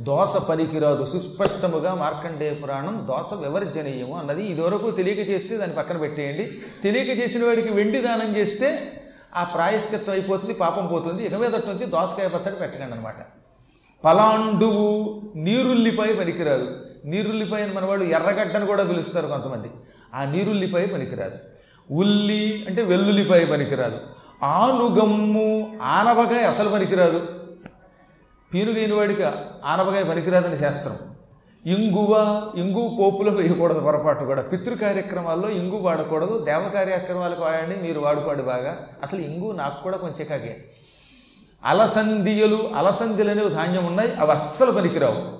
దోస పనికిరాదు. సుస్పష్టముగా మార్కండేయ పురాణం దోస వివర్జనీయము అన్నది ఇదివరకు తెలియక చేస్తే దాన్ని పక్కన పెట్టేయండి. తెలియక చేసిన వాడికి వెండి దానం చేస్తే ఆ ప్రాయశ్చిత్తం అయిపోతుంది పాపం పోతుంది. ఇక మీదటి నుంచి దోసకాయ పచ్చడి పెట్టకండి అనమాట పలాండువు నీరుల్లిపై పనికిరాదు. నీరుల్లిపై అని మనవాడు ఎర్రగడ్డను కూడా పిలుస్తారు కొంతమంది. ఆ నీరుల్లిపై పనికిరాదు. ఉల్లి అంటే వెల్లుల్లిపై పనికిరాదు. ఆనుగమ్ము ఆనవకాయ అసలు పనికిరాదు. పీనుగైన వాడికి ఆనపకాయ పనికిరాదని శాస్త్రం. ఇంగువ ఇంగు పోపులో వేయకూడదు పొరపాటు కూడా. పితృ కార్యక్రమాల్లో ఇంగు వాడకూడదు. దేవ కార్యక్రమాలకు వాడండి మీరు వాడుకోండి బాగా. అసలు ఇంగు నాకు కూడా కొంచెం కాగే. అలసందియలు అలసందిలు అనేవి ధాన్యం ఉన్నాయి అవి అస్సలు పనికిరావు.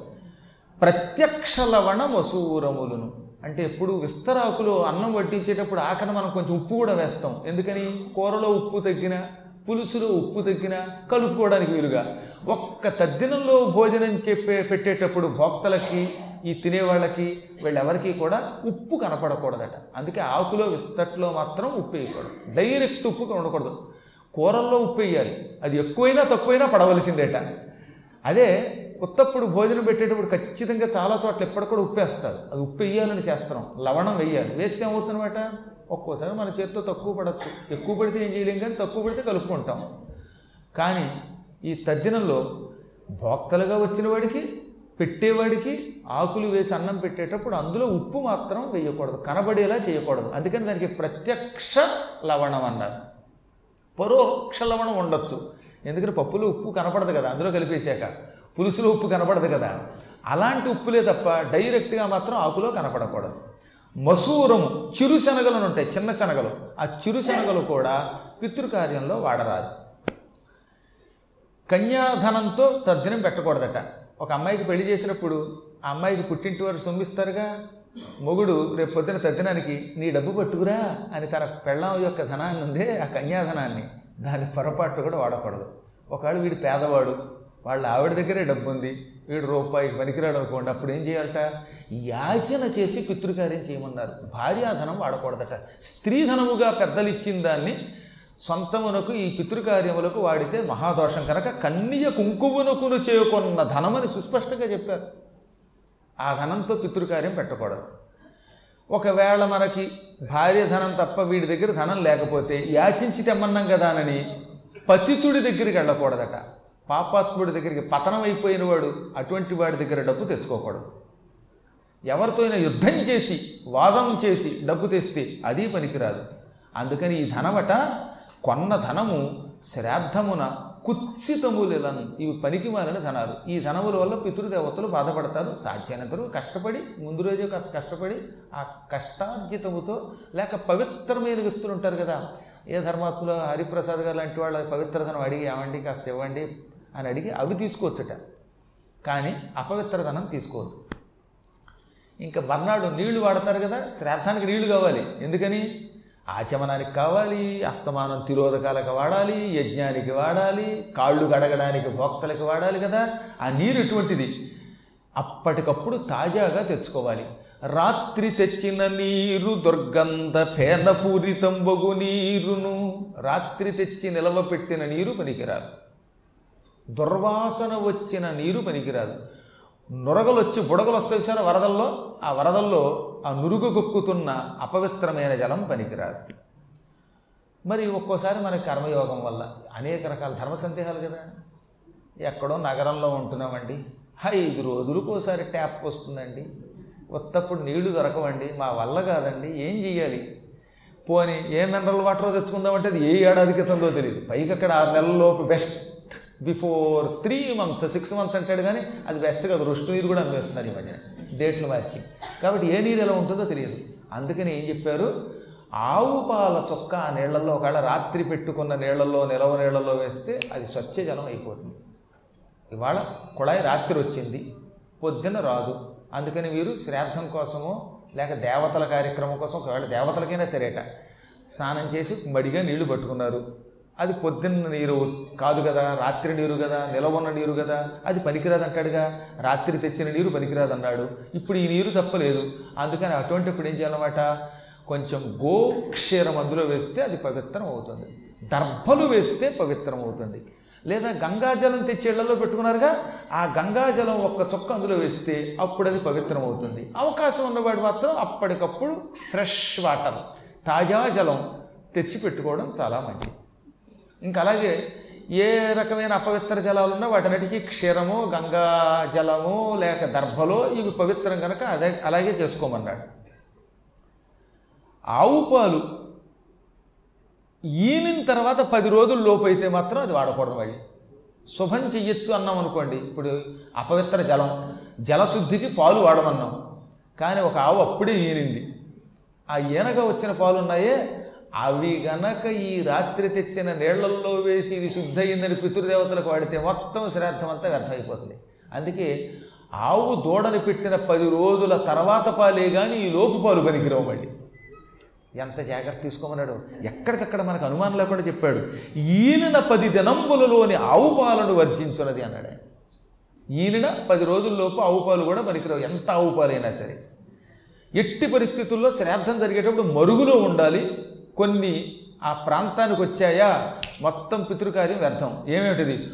ప్రత్యక్ష లవణ మసూరములను. అంటే ఎప్పుడు విస్తరాకులు అన్నం వడ్డించేటప్పుడు ఆఖరి మనం కొంచెం ఉప్పు కూడా వేస్తాం. ఎందుకని? కూరలో ఉప్పు తగ్గిన పులుసులో ఉప్పు తగ్గిన కలుపుకోవడానికి వీలుగా. ఒక్క తద్దినంలో భోజనం చెప్పే పెట్టేటప్పుడు భోక్తలకి ఈ తినేవాళ్ళకి వీళ్ళెవరికి కూడా ఉప్పు కనపడకూడదట. అందుకే ఆకులో విస్తట్లో మాత్రం ఉప్పు వేయకూడదు. డైరెక్ట్ ఉప్పు ఉండకూడదు కూరల్లో ఉప్పు వేయాలి. అది ఎక్కువైనా తక్కువైనా పడవలసిందేట. అదే ఉత్తప్పుడు భోజనం పెట్టేటప్పుడు ఖచ్చితంగా చాలా చోట్ల ఎప్పటికి కూడా ఉప్పు వేస్తారు అది ఉప్పు వేయాలని శాస్త్రం. లవణం వేయాలి వేస్తే ఏమవుతుందన్నమాట? ఒక్కోసారి మన చేతితో తక్కువ పడవచ్చు ఎక్కువ పడితే ఏం చేయలేం కానీ తక్కువ పడితే కలుపుకుంటాం. కానీ ఈ తద్దినంలో భోక్తలుగా వచ్చిన వాడికి పెట్టేవాడికి ఆకులు వేసి అన్నం పెట్టేటప్పుడు అందులో ఉప్పు మాత్రం వేయకూడదు. కనబడేలా చేయకూడదు. అందుకని దానికి ప్రత్యక్ష లవణం అన్నారు. పరోక్ష లవణం ఉండొచ్చు. ఎందుకంటే పప్పులో ఉప్పు కనపడదు కదా అందులో కలిపేశాక. పులుసులో ఉప్పు కనపడదు కదా. అలాంటి ఉప్పులే తప్ప డైరెక్ట్గా మాత్రం ఆకులో కనపడకూడదు. మసూరము చిరుశనగలు ఉంటాయి చిన్న శనగలు. ఆ చిరు శనగలు కూడా పితృకార్యంలో వాడరాదు. కన్యాధనంతో తద్దినం పెట్టకూడదట. ఒక అమ్మాయికి పెళ్ళి చేసినప్పుడు ఆ అమ్మాయికి పుట్టింటి వారు సొమ్మిస్తారుగా మొగుడు రేపు పొద్దున తద్దినానికి నీ డబ్బు పట్టుకురా అని తన పెళ్ళాం యొక్క ధనాన్ని ఉందే ఆ కన్యాధనాన్ని. దాని పొరపాటు కూడా వాడకూడదు. ఒకవేళ వీడు పేదవాడు వాళ్ళ ఆవిడ దగ్గరే డబ్బు ఉంది వీడు రూపాయికి పనికిరాడు అనుకోండి అప్పుడు ఏం చేయాలట? యాచన చేసి పితృకార్యం చేయమన్నారు. భార్యాధనం వాడకూడదట. స్త్రీధనముగా పెద్దలు ఇచ్చిన దాన్ని సొంతమునకు ఈ పితృకార్యములకు వాడితే మహాదోషం. కనుక కన్య కుంకుమునకును చేయకున్న ధనమని సుస్పష్టంగా చెప్పారు. ఆ ధనంతో పితృకార్యం పెట్టకూడదు. ఒకవేళ మనకి భార్య ధనం తప్ప వీడి దగ్గర ధనం లేకపోతే యాచించి తెమ్మన్నాం కదానని పతితుడి దగ్గరికి వెళ్ళకూడదట. పాపాత్ముడి దగ్గరికి పతనం అయిపోయిన వాడు అటువంటి వాడి దగ్గర డబ్బు తెచ్చుకోకూడదు. ఎవరితో అయినా యుద్ధం చేసి వాదం చేసి డబ్బు తెస్తే అది పనికిరాదు. అందుకని ఈ ధనమట కొన్న ధనము శ్రాద్ధమున కుత్సితములను ఇవి పనికి మారిన ధనాలు. ఈ ధనముల వల్ల పితృదేవతలు బాధపడతారు సాధ్యమైనంత కష్టపడి ముందు రోజు కాస్త కష్టపడి ఆ కష్టార్జితముతో లేక పవిత్రమైన వ్యక్తులు ఉంటారు కదా. ఏ ధర్మాత్ములు హరిప్రసాద్ గారు లాంటి వాళ్ళ పవిత్రధనం అడిగి ఏమండి కాస్త ఇవ్వండి అని అడిగి అవి తీసుకోవచ్చుట. కానీ అపవిత్రధనం తీసుకోవద్దు. ఇంకా మర్నాడు నీళ్ళు వాడతారు కదా శ్రాద్ధానికి నీళ్ళు కావాలి. ఎందుకని? ఆచమనానికి కావాలి అస్తమానం తిరోధకాలకు వాడాలి యజ్ఞానికి వాడాలి కాళ్ళు గడగడానికి భోక్తలకు వాడాలి కదా ఆ నీరు ఎటువంటిది? అప్పటికప్పుడు తాజాగా తెచ్చుకోవాలి. రాత్రి తెచ్చిన నీరు దుర్గంధ ఫేనపూరితంబగు నీరును రాత్రి తెచ్చి నిలవ పెట్టిన నీరు పనికిరాదు. దుర్వాసన వచ్చిన నీరు పనికిరాదు. నురగలు వచ్చి బుడగలు వస్తాయి సార్ వరదల్లో? ఆ వరదల్లో ఆ నురుగు గొక్కుతున్న అపవిత్రమైన జలం పనికిరాదు. మరి ఒక్కోసారి మన కర్మయోగం వల్ల అనేక రకాల ధర్మ సందేహాలు కదా. ఎక్కడో నగరంలో ఉంటున్నామండి. ఐదు రోజులకోసారి ట్యాప్ వస్తుందండి. ఉత్తప్పుడు నీళ్ళు దొరకవండి. మా వల్ల కాదండి. ఏం చెయ్యాలి? పోని ఏ మినరల్ వాటర్ తెచ్చుకుందామంటే అది ఏ ఏడాది క్రితందో తెలియదు పైకి అక్కడ ఆరు నెలలలోపు best. Before three months six months అంటాడు కానీ అది బెస్ట్ కాదు. రుష్టి నీరు కూడా అనిపిస్తున్నారు ఈ మధ్యన. డేట్లు మార్చి కాబట్టి ఏ నీరు ఎలా ఉంటుందో తెలియదు. అందుకని ఏం చెప్పారు? ఆవు పాల చొక్క ఆ నీళ్ళలో ఒకవేళ రాత్రి పెట్టుకున్న నీళ్ళలో నిలవ నీళ్ళలో వేస్తే అది స్వచ్ఛ జలం అయిపోతుంది. ఇవాళ కుళాయి రాత్రి వచ్చింది. పొద్దున రాదు. అందుకని మీరు శ్రాద్ధం కోసమో లేక దేవతల కార్యక్రమం కోసం ఒకవేళ దేవతలకైనా సరేట స్నానం చేసి మడిగా నీళ్ళు పట్టుకున్నారు. అది పొద్దున్న నీరు కాదు కదా రాత్రి నీరు కదా నిలవన్న నీరు కదా అది పనికిరాదు అంటాడుగా రాత్రి తెచ్చిన నీరు పనికిరాదు అన్నాడు ఇప్పుడు ఈ నీరు తప్పలేదు. అందుకని అటువంటిప్పుడు ఏం చేయాలన్నమాట? కొంచెం గోక్షీరం అందులో వేస్తే అది పవిత్రం అవుతుంది. దర్భలు వేస్తే పవిత్రం అవుతుంది. లేదా గంగాజలం తెచ్చి ఇళ్ళలో పెట్టుకున్నారుగా ఆ గంగాజలం ఒక్క చుక్క అందులో వేస్తే అప్పుడు అది పవిత్రం అవుతుంది. అవకాశం ఉన్నవాడు మాత్రం అప్పటికప్పుడు ఫ్రెష్ వాటర్ తాజా జలం తెచ్చి పెట్టుకోవడం చాలా మంచిది. ఇంకా అలాగే ఏ రకమైన అపవిత్ర జలాలు ఉన్నా వాటన్నిటికీ క్షీరము గంగా జలము లేక దర్భలో ఇవి పవిత్రం కనుక అదే అలాగే చేసుకోమన్నాడు. ఆవు పాలు ఈనిన తర్వాత పది రోజులు లోపు అయితే మాత్రం అది వాడకూడదు మళ్ళీ. శుభం చెయ్యొచ్చు అన్నాం అనుకోండి. ఇప్పుడు అపవిత్ర జలం జలశుద్ధికి పాలు వాడమన్నాం. కానీ ఒక ఆవు అప్పుడే ఈనింది. ఆ ఈనగా వచ్చిన పాలు ఉన్నాయే అవి గనక ఈ రాత్రి తెచ్చిన నీళ్ళల్లో వేసి ఇది శుద్ధయిందని పితృదేవతలకు వాడితే మొత్తం శ్రాద్ధం అంతా వ్యర్థమైపోతుంది. అందుకే ఆవు దూడని పెట్టిన పది రోజుల తర్వాత పాలే కానీ ఈ లోపు పాలు పనికిరావు మళ్ళీ ఎంత జాగ్రత్త తీసుకోమన్నాడు? ఎక్కడికక్కడ మనకు అనుమానం లేకుండా చెప్పాడు. ఈలిన పది దినంబులలోని ఆవు పాలను వర్జించున్నది అన్నాడు ఈలిన పది రోజుల్లోపు ఆవు పాలు కూడా పనికిరావు. ఎంత ఆవు పాలైనా సరే. ఎట్టి పరిస్థితుల్లో శ్రాద్ధం జరిగేటప్పుడు మరుగులో ఉండాలి. కొన్ని ఆ ప్రాంతానికి వచ్చాయా? మొత్తం పితృకార్యం వ్యర్థం. ఏమేమిటిది?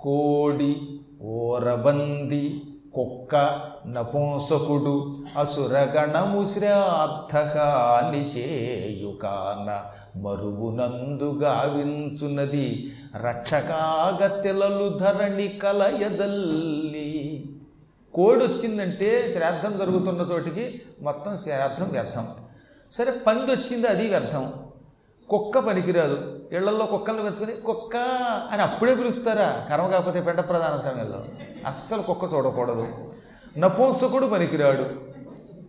కోడి ఓరబంది కుక్క నపుంసకుడు అసురగణము చేయుకాన మరుగునందు గావించునది రక్షకాగతెలలు ధరణి కలయజల్లి. కోడి వచ్చిందంటే శ్రాద్ధం జరుగుతున్న చోటికి మొత్తం శ్రాద్ధం వ్యర్థం. సరే పంది వచ్చింది అది వ్యర్థం. కుక్క పనికిరాదు. ఇళ్ళలో కుక్కలను పెంచుకొని కుక్క అని అప్పుడే పిలుస్తారా? కర్మ కాకపోతే పెండ ప్రధాన సమయంలో అస్సలు కుక్క చూడకూడదు. నపూంసకుడు పనికిరాడు.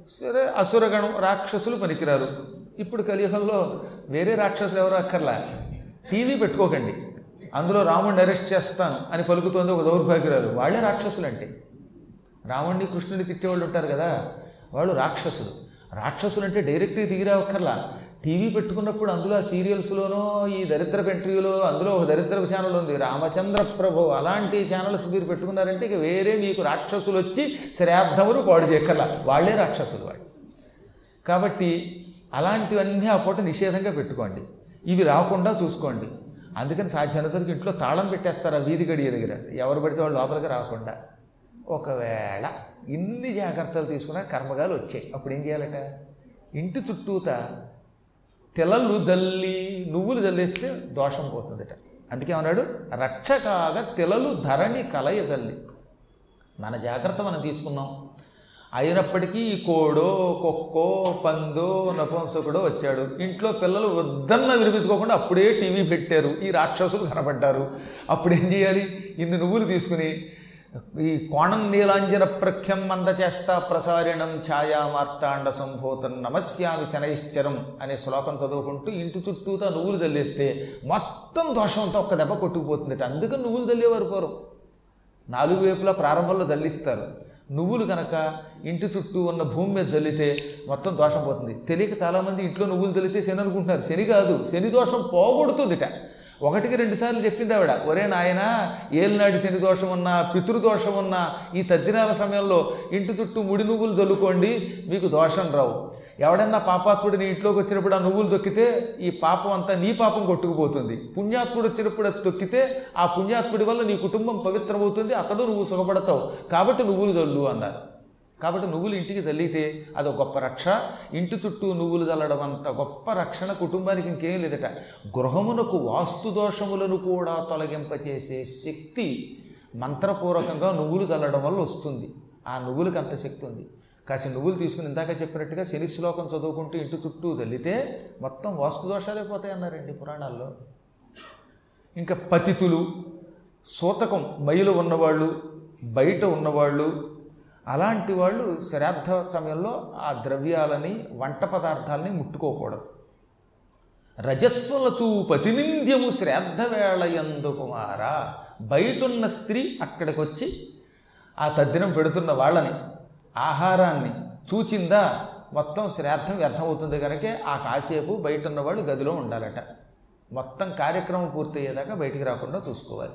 సరే అసురగణం రాక్షసులు పనికిరారు. ఇప్పుడు కలియుగంలో వేరే రాక్షసులు ఎవరు అక్కర్లా? టీవీ పెట్టుకోకండి. అందులో రాముడిని అరెస్ట్ చేస్తాను అని పలుకుతోంది ఒక దౌర్భాగ్యురాలు. వాళ్ళే రాక్షసులు అంటే రాముడిని కృష్ణుడిని తిట్టేవాళ్ళు ఉంటారు కదా. వాళ్ళు రాక్షసులు. రాక్షసులు అంటే డైరెక్ట్గా దిగిరావక్కర్లా టీవీ పెట్టుకున్నప్పుడు అందులో ఆ సీరియల్స్లోనో ఈ దరిద్ర పెంట్రీలో అందులో ఒక దరిద్ర ఛానల్ ఉంది రామచంద్ర ప్రభు అలాంటి ఛానల్స్ మీరు పెట్టుకున్నారంటే ఇక వేరే మీకు రాక్షసులు వచ్చి శ్రాద్ధములు పాడు చేయక్కర్లా. వాళ్ళే రాక్షసులు వాళ్ళు. కాబట్టి అలాంటివన్నీ ఆ పూట నిషేధంగా పెట్టుకోండి. ఇవి రాకుండా చూసుకోండి. అందుకని సాధ్యమైనంతవరకు ఇంట్లో తాళం పెట్టేస్తారు ఆ వీధి గడియ దగ్గర. ఎవరు పడితే వాళ్ళు లోపలికి రాకుండా. ఒకవేళ ఇన్ని జాగ్రత్తలు తీసుకున్నా కర్మగాలు వచ్చాయి. అప్పుడు ఏం చేయాలట? ఇంటి చుట్టూత తెలలు జల్లి నువ్వులు జల్లేస్తే దోషం పోతుందట. అందుకే అన్నాడు రక్షకాగా తెలలు ధరణి కలయ జల్లి. మన జాగ్రత్త మనం తీసుకున్నాం. అయినప్పటికీ ఈ కోడో కుక్కో పందో నపుంసకుడో వచ్చాడు. ఇంట్లో పిల్లలు వద్దన్న వినిపించుకోకుండా అప్పుడే టీవీ పెట్టారు. ఈ రాక్షసులు కనబడ్డారు అప్పుడు ఏం చేయాలి? ఇన్ని నువ్వులు తీసుకుని ఈ కోణం నీలాంజన ప్రఖ్యం మందచేష్ట ప్రసారిణం ఛాయా మార్తాండ సంభూతం నమస్యామి శనైశ్చరం అనే శ్లోకం చదువుకుంటూ ఇంటి చుట్టూతో నువ్వులు తల్లేస్తే మొత్తం దోషంతో ఒక్క దెబ్బ కొట్టుకుపోతుంది అందుకని నువ్వులు తల్లేవారు పూర్వం. నాలుగు వైపులా ప్రారంభంలో జల్లిస్తారు. నువ్వులు కనుక ఇంటి చుట్టూ ఉన్న భూమి మీద జల్లితే మొత్తం దోషం పోతుంది. తెలియక చాలామంది ఇంట్లో నువ్వులు జల్లితే శని అనుకుంటున్నారు. శని కాదు శని దోషం పోగొడుతుందిట. ఒకటికి రెండు సార్లు చెప్పింది ఆవిడ ఒరే నాయన ఏలినాటి శని దోషం ఉన్నా పితృదోషం ఉన్నా ఈ తద్దినాల సమయంలో ఇంటి చుట్టూ ముడి నువ్వులు చల్లుకోండి మీకు దోషం రావు. ఎవడన్నా పాపాత్ముడు నీ ఇంట్లోకి వచ్చినప్పుడు ఆ నువ్వులు తొక్కితే ఈ పాపం అంతా నీ పాపం కొట్టుకుపోతుంది. పుణ్యాత్ముడు వచ్చినప్పుడు అది తొక్కితే ఆ పుణ్యాత్ముడి వల్ల నీ కుటుంబం పవిత్రమవుతుంది అతడు నువ్వు సుఖపడతావు. కాబట్టి నువ్వులు చల్లు అన్నారు. కాబట్టి నువ్వులు ఇంటికి చల్లితే అది గొప్ప రక్ష. ఇంటి చుట్టూ నువ్వులు చల్లడం అంత గొప్ప రక్షణ కుటుంబానికి ఇంకేం లేదట. గృహమునకు వాస్తు దోషములను కూడా తొలగింపచేసే శక్తి మంత్రపూర్వకంగా నువ్వులు చల్లడం వల్ల వస్తుంది. ఆ నువ్వులకు అంత శక్తి ఉంది. కాసి నువ్వులు తీసుకుని ఇందాక చెప్పినట్టుగా శని శ్లోకం చదువుకుంటూ ఇంటి చుట్టూ చల్లితే మొత్తం వాస్తు దోషాలే పోతాయి అన్నారండి పురాణాల్లో. ఇంకా పతితులు సూతకం మైలు ఉన్నవాళ్ళు బయట ఉన్నవాళ్ళు అలాంటి వాళ్ళు శ్రాద్ధ సమయంలో ఆ ద్రవ్యాలని వంట పదార్థాలని ముట్టుకోకూడదు. రజస్వల చూపతి నింద్యము శ్రాద్ధ వేళయందు కుమారా బయటున్న స్త్రీ అక్కడికి వచ్చి ఆ తద్దినం పెడుతున్న వాళ్ళని ఆహారాన్ని చూచిందా మొత్తం శ్రాద్ధం వ్యర్థమవుతుంది కనుక ఆ కాసేపు బయట ఉన్నవాళ్ళు గదిలో ఉండాలట. మొత్తం కార్యక్రమం పూర్తయ్యేదాకా బయటికి రాకుండా చూసుకోవాలి.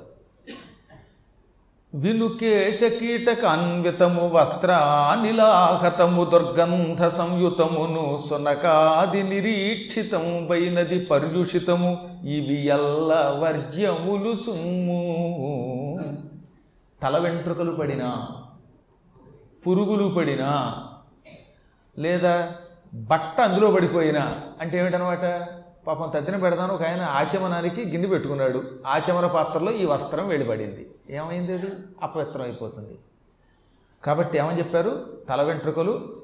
వినుకేశ కీటకాన్వితము వస్త్రానిలాహతము దుర్గంధ సంయుతమును సునకాది నిరీక్షితము బైనది పర్యుషితము ఇవి ఎల్ల వర్జ్యములు సుమ్ము. తల వెంట్రుకలు పడినా పురుగులు పడినా లేదా బట్ట అందులో పడిపోయినా అంటే ఏమిటనమాట? పాపం తద్దిన పెడదాను ఒక ఆయన ఆచమనానికి గిన్నె పెట్టుకున్నాడు. ఆచమన పాత్రలో ఈ వస్త్రం వెళ్ళిపడింది ఏమైంది అది? అపవిత్రం అయిపోతుంది. కాబట్టి ఏమని చెప్పారు? తల వెంట్రుకలు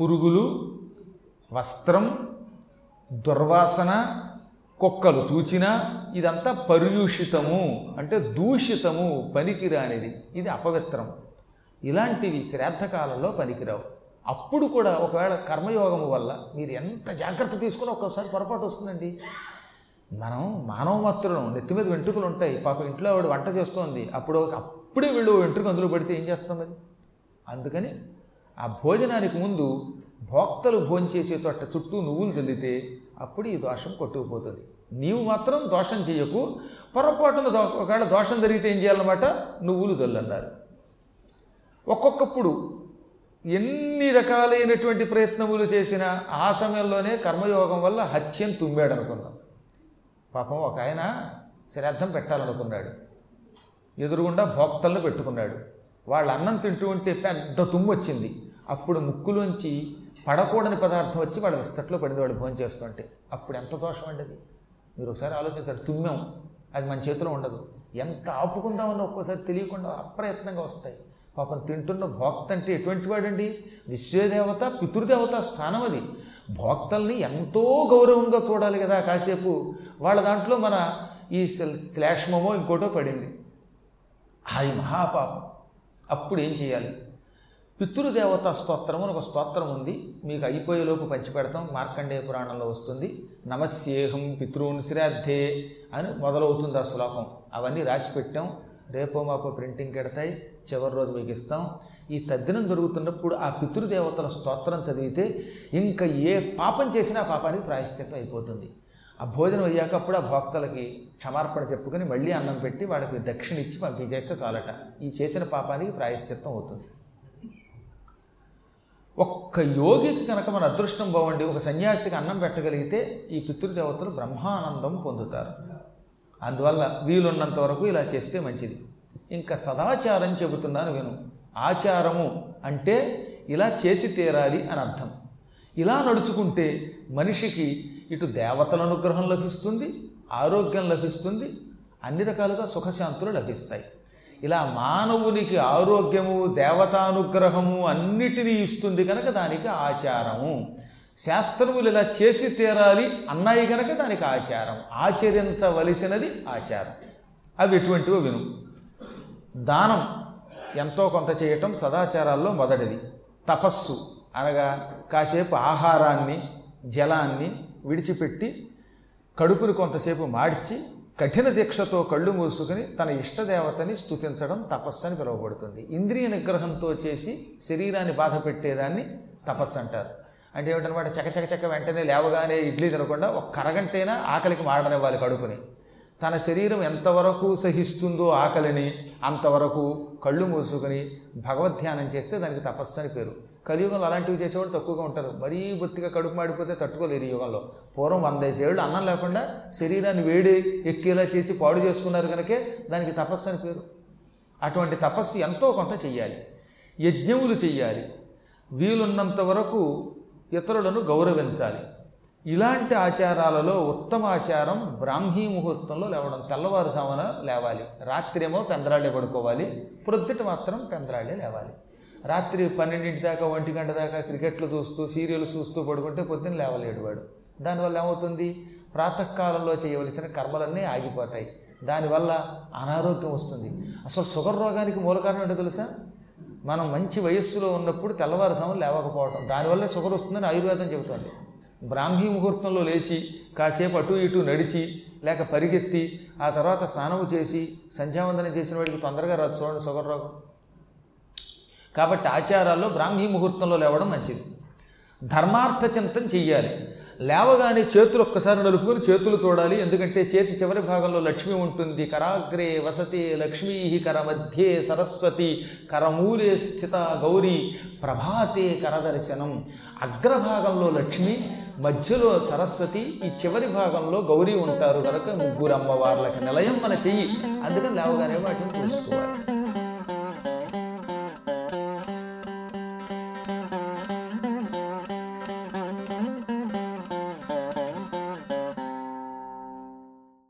పురుగులు వస్త్రం దుర్వాసన కుక్కలు చూచినా ఇదంతా పర్యూషితము. అంటే దూషితము పనికిరానిది. ఇది అపవిత్రం. ఇలాంటివి శ్రాద్ధకాలంలో పనికిరావు. అప్పుడు కూడా ఒకవేళ కర్మయోగము వల్ల మీరు ఎంత జాగ్రత్త తీసుకుని ఒక్కోసారి పొరపాటు వస్తుందండి. మనం మానవ మాత్రం నెత్తి మీద వెంట్రుకలు ఉంటాయి. పాప ఇంట్లో ఆవిడ వంట చేస్తోంది. అప్పుడు ఒక- అప్పుడే వీళ్ళు వెంట్రుక అందులో పడితే ఏం చేస్తాం అది అందుకని ఆ భోజనానికి ముందు భోక్తలు భోంచేసే చోట చుట్టూ నువ్వులు చల్లితే అప్పుడు ఈ దోషం కొట్టుకుపోతుంది. నీవు మాత్రం దోషం చేయకు పొరపాటున దో ఒకవేళ దోషం జరిగితే ఏం చేయాలన్నమాట? నువ్వులు చల్లన్నారు. ఒక్కొక్కప్పుడు ఎన్ని రకాలైనటువంటి ప్రయత్నములు చేసినా ఆ సమయంలోనే కర్మయోగం వల్ల హత్యం తుమ్మాడు అనుకున్నాం పాపం ఒక ఆయన శ్రాద్ధం పెట్టాలనుకున్నాడు. ఎదురుగుండా భోక్తలను పెట్టుకున్నాడు. వాళ్ళు అన్నం తింటూ ఉంటే పెద్ద తుమ్ము వచ్చింది అప్పుడు ముక్కులోంచి పడకూడని పదార్థం వచ్చి వాడు విస్తట్లో పడింది వాడు భోజనం చేస్తుంటే. అప్పుడు ఎంత దోషం అండి అది? మీరు ఒకసారి ఆలోచించారు తుమ్మాం. అది మన చేతిలో ఉండదు. ఎంత ఆపుకుందామని ఒక్కోసారి తెలియకుండా అప్రయత్నంగా వస్తాయి. పాపం తింటున్న భోక్త అంటే ఎటువంటి వాడండి? విశ్వదేవత పితృదేవత స్థానం అది. భోక్తల్ని ఎంతో గౌరవంగా చూడాలి కదా కాసేపు. వాళ్ళ దాంట్లో మన ఈ శ్లేష్మమో ఇంకోటో పడింది. అది మహాపాపం. అప్పుడు ఏం చేయాలి? పితృదేవత స్తోత్రం అని ఒక స్తోత్రం ఉంది. మీకు అయిపోయేలోపు పంచిపెడతాం. మార్కండేయ పురాణంలో వస్తుంది. నమస్యేహం పితృన్ శ్రాద్ధే అని మొదలవుతుంది ఆ శ్లోకం. అవన్నీ రాసి పెట్టాం. రేపో మాపో ప్రింటింగ్ పెడతాయి చివరి రోజు మీకు ఇస్తాం. ఈ తద్దినం జరుగుతున్నప్పుడు ఆ పితృదేవతల స్తోత్రం చదివితే ఇంకా ఏ పాపం చేసినా పాపానికి ప్రాయశ్చిత్తం అయిపోతుంది. ఆ భోజనం అయ్యాక అప్పుడు ఆ భోక్తలకి క్షమార్పణ చెప్పుకొని మళ్ళీ అన్నం పెట్టి వాళ్ళకి దక్షిణ ఇచ్చి పంపించేస్తే చాలట. ఈ చేసిన పాపానికి ప్రాయశ్చిత్తం అవుతుంది. ఒక్క యోగికి కనుక మన అదృష్టం బాగుండి ఒక సన్యాసికి అన్నం పెట్టగలిగితే ఈ పితృదేవతలు బ్రహ్మానందం పొందుతారు. అందువల్ల వీలున్నంత వరకు ఇలా చేస్తే మంచిది. ఇంకా సదాచారం చెబుతున్నాను విను. ఆచారము అంటే ఇలా చేసి తీరాలి అని అర్థం. ఇలా నడుచుకుంటే మనిషికి ఇటు దేవతల అనుగ్రహం లభిస్తుంది ఆరోగ్యం లభిస్తుంది అన్ని రకాలుగా సుఖశాంతులు లభిస్తాయి. ఇలా మానవునికి ఆరోగ్యము దేవతానుగ్రహము అన్నిటినీ ఇస్తుంది కనుక దానికి ఆచారము. శాస్త్రములు ఇలా చేసి తీరాలి అన్నాయి కనుక దానికి ఆచారం. ఆచరించవలసినది ఆచారం. అవి ఎటువంటివో విను. దానం ఎంతో కొంత చేయటం సదాచారాల్లో మొదటిది. తపస్సు అనగా కాసేపు ఆహారాన్ని జలాన్ని విడిచిపెట్టి కడుపుని కొంతసేపు మార్చి కఠిన దీక్షతో కళ్ళు మూసుకుని తన ఇష్టదేవతని స్తుతించడం తపస్సు అని పిలువబడుతుంది. ఇంద్రియ నిగ్రహంతో చేసి శరీరాన్ని బాధ పెట్టేదాన్ని తపస్సు అంటారు. అంటే ఏమిటనమాట? చకచక చక్క వెంటనే లేవగానే ఇడ్లీ తినకుండా ఒక కరగంటైనా ఆకలికి మాడనివ్వాలి కడుపుని. తన శరీరం ఎంతవరకు సహిస్తుందో ఆకలిని అంతవరకు కళ్ళు మూసుకొని భగవద్ధ్యానం చేస్తే దానికి తపస్సు అని పేరు. కలియుగంలో అలాంటివి చేసేవాళ్ళు తక్కువగా ఉంటారు. మరీ బొత్తిగా కడుపు మాడిపోతే తట్టుకోలేరు ఈ యుగంలో. పూర్వం వందేసేళ్ళు అన్నం లేకుండా శరీరాన్ని వేడి ఎక్కేలా చేసి పాడు చేసుకున్నారు కనుకే దానికి తపస్సు అని పేరు. అటువంటి తపస్సు ఎంతో కొంత చెయ్యాలి. యజ్ఞములు చెయ్యాలి. వీలున్నంత వరకు ఇతరులను గౌరవించాలి. ఇలాంటి ఆచారాలలో ఉత్తమ ఆచారం బ్రాహ్మీ ముహూర్తంలో లేవడం తెల్లవారుజామున లేవాలి. రాత్రి ఏమో పెందరాళ్ళే పడుకోవాలి. ప్రొద్దుట మాత్రం పెందరాళ్ళే లేవాలి. రాత్రి పన్నెండింటి దాకా ఒంటి గంట దాకా క్రికెట్లు చూస్తూ సీరియల్స్ చూస్తూ పడుకుంటే పొద్దున్న లేవలేడు వాడు. దానివల్ల ఏమవుతుంది? ప్రాతకాలంలో చేయవలసిన కర్మలన్నీ ఆగిపోతాయి. దానివల్ల అనారోగ్యం వస్తుంది. అసలు షుగర్ రోగానికి మూల కారణం ఏంటో తెలుసా? మనం మంచి వయస్సులో ఉన్నప్పుడు తెల్లవారుజామున లేవకపోవడం దానివల్లే షుగర్ వస్తుందని ఆయుర్వేదం చెబుతోంది. బ్రాహ్మీ ముహూర్తంలో లేచి కాసేపు అటు ఇటు నడిచి లేక పరిగెత్తి ఆ తర్వాత స్నానము చేసి సంధ్యావందనం చేసిన వాడికి తొందరగా రాదు. చూడండి షుగర్ రోగం కాబట్టి ఆచారాల్లో బ్రాహ్మీ ముహూర్తంలో లేవడం మంచిది. ధర్మార్థ చింతన చెయ్యాలి. లేవగానే చేతులు ఒక్కసారి నలుపుకొని చేతులు చూడాలి ఎందుకంటే చేతి చివరి భాగంలో లక్ష్మి ఉంటుంది. కరాగ్రే వసతి లక్ష్మీ కర మధ్యే సరస్వతి కరమూలే స్థిత గౌరీ ప్రభాతే కరదర్శనం అగ్రభాగంలో లక్ష్మి మధ్యలో సరస్వతి ఈ చివరి భాగంలో గౌరీ ఉంటారు కనుక ముగ్గురు అమ్మవార్లకి నిలయం మన చెయ్యి. అందుకని లేవగానే వాటిని చూసుకోవాలి.